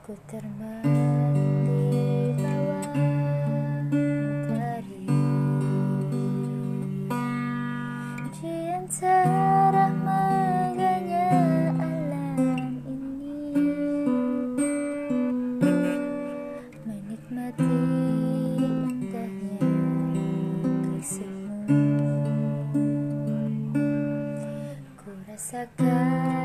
Ku terbang di bawah mentari Di antara megahnya alam ini Menikmati indahnya kasihmu Ku rasakan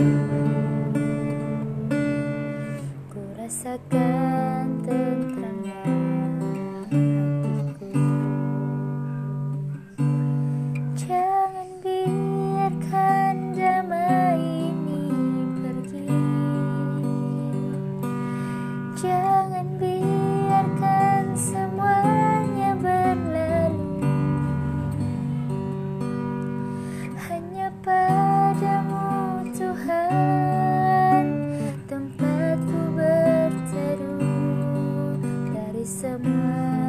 Ku rasakan tenteramnya oh